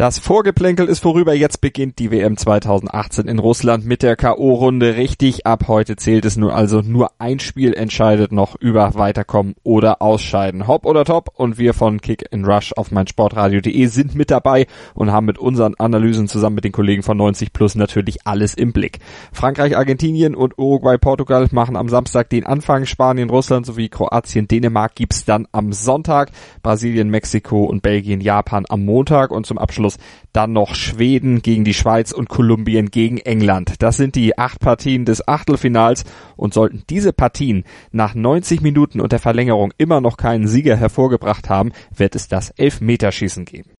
Das Vorgeplänkel ist vorüber. Jetzt beginnt die WM 2018 in Russland mit der K.O.-Runde. Richtig, ab heute zählt es nur also nur ein Spiel entscheidet noch über Weiterkommen oder Ausscheiden. Hopp oder Top und wir von Kick in Rush auf meinsportradio.de sind mit dabei und haben mit unseren Analysen zusammen mit den Kollegen von 90 Plus natürlich alles im Blick. Frankreich, Argentinien und Uruguay, Portugal machen am Samstag den Anfang. Spanien, Russland sowie Kroatien, Dänemark gibt's dann am Sonntag. Brasilien, Mexiko und Belgien, Japan am Montag und zum Abschluss Abschluss dann noch Schweden gegen die Schweiz und Kolumbien gegen England. Das sind die acht Partien des Achtelfinals und sollten diese Partien nach 90 Minuten und der Verlängerung immer noch keinen Sieger hervorgebracht haben, wird es das Elfmeterschießen geben.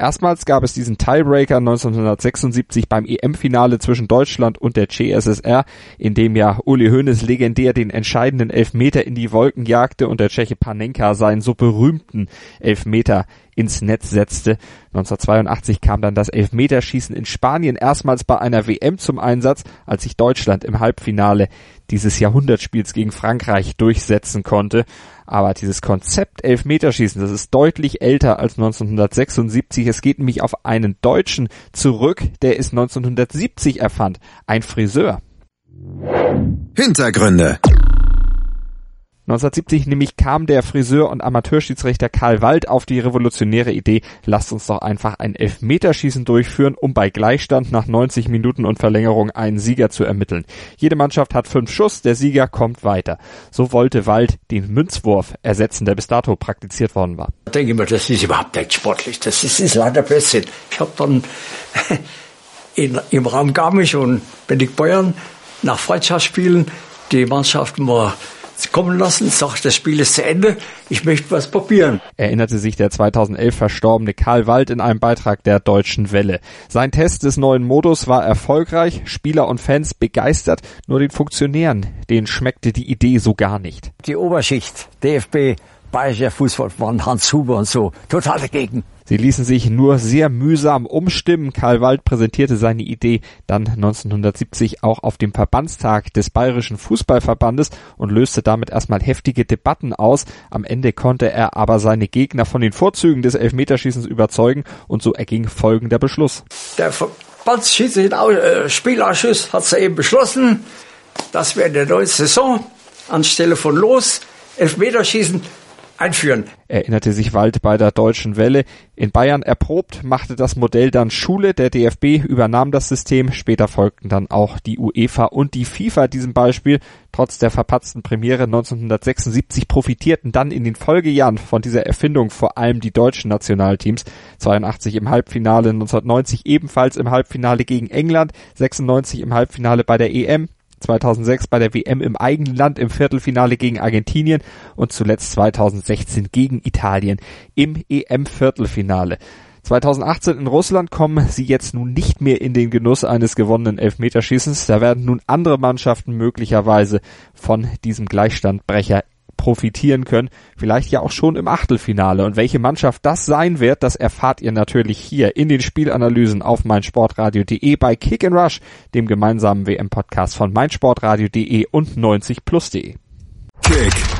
Erstmals gab es diesen Tiebreaker 1976 beim EM-Finale zwischen Deutschland und der CSSR, in dem ja Uli Hoeneß legendär den entscheidenden Elfmeter in die Wolken jagte und der Tscheche Panenka seinen so berühmten Elfmeter ins Netz setzte. 1982 kam dann das Elfmeterschießen in Spanien erstmals bei einer WM zum Einsatz, als sich Deutschland im Halbfinale dieses Jahrhundertspiels gegen Frankreich durchsetzen konnte. Aber dieses Konzept Elfmeterschießen, das ist deutlich älter als 1976. Es geht nämlich auf einen Deutschen zurück, der es 1970 erfand. Ein Friseur. Hintergründe. 1970 nämlich kam der Friseur und Amateurschiedsrichter Karl Wald auf die revolutionäre Idee, lasst uns doch einfach ein Elfmeterschießen durchführen, um bei Gleichstand nach 90 Minuten und Verlängerung einen Sieger zu ermitteln. Jede Mannschaft hat fünf Schuss, der Sieger kommt weiter. So wollte Wald den Münzwurf ersetzen, der bis dato praktiziert worden war. Ich denke mir, das ist überhaupt nicht sportlich, das ist, ist leider Blödsinn. Ich habe dann in, im Raum Garmisch und Benedikt Bayern nach Freundschaftsspielen die Mannschaften mal kommen lassen, sagt, das Spiel ist zu Ende, ich möchte was probieren. Erinnerte sich der 2011 verstorbene Karl Wald in einem Beitrag der Deutschen Welle. Sein Test des neuen Modus war erfolgreich, Spieler und Fans begeistert, nur den Funktionären, denen schmeckte die Idee so gar nicht. Die Oberschicht, DFB, Bayerischer Fußballverband, Hans Huber und so, total dagegen. Sie ließen sich nur sehr mühsam umstimmen. Karl Wald präsentierte seine Idee dann 1970 auch auf dem Verbandstag des Bayerischen Fußballverbandes und löste damit erstmal heftige Debatten aus. Am Ende konnte er aber seine Gegner von den Vorzügen des Elfmeterschießens überzeugen und so erging folgender Beschluss. Der Verbandsspielausschuss äh, hat eben beschlossen, dass wir in der neuen Saison anstelle von Los Elfmeterschießen einführen. Erinnerte sich Wald bei der Deutschen Welle. In Bayern erprobt, machte das Modell dann Schule. Der DFB übernahm das System. Später folgten dann auch die UEFA und die FIFA diesem Beispiel. Trotz der verpatzten Premiere 1976 profitierten dann in den Folgejahren von dieser Erfindung vor allem die deutschen Nationalteams. 82 im Halbfinale, 1990 ebenfalls im Halbfinale gegen England, 96 im Halbfinale bei der EM, 2006 bei der WM im eigenen Land im Viertelfinale gegen Argentinien und zuletzt 2016 gegen Italien im EM-Viertelfinale. 2018 in Russland kommen sie jetzt nun nicht mehr in den Genuss eines gewonnenen Elfmeterschießens. Da werden nun andere Mannschaften möglicherweise von diesem Gleichstandbrecher profitieren können, vielleicht ja auch schon im Achtelfinale. Und welche Mannschaft das sein wird, das erfahrt ihr natürlich hier in den Spielanalysen auf meinsportradio.de bei Kick and Rush, dem gemeinsamen WM-Podcast von meinsportradio.de und 90plus.de. Kick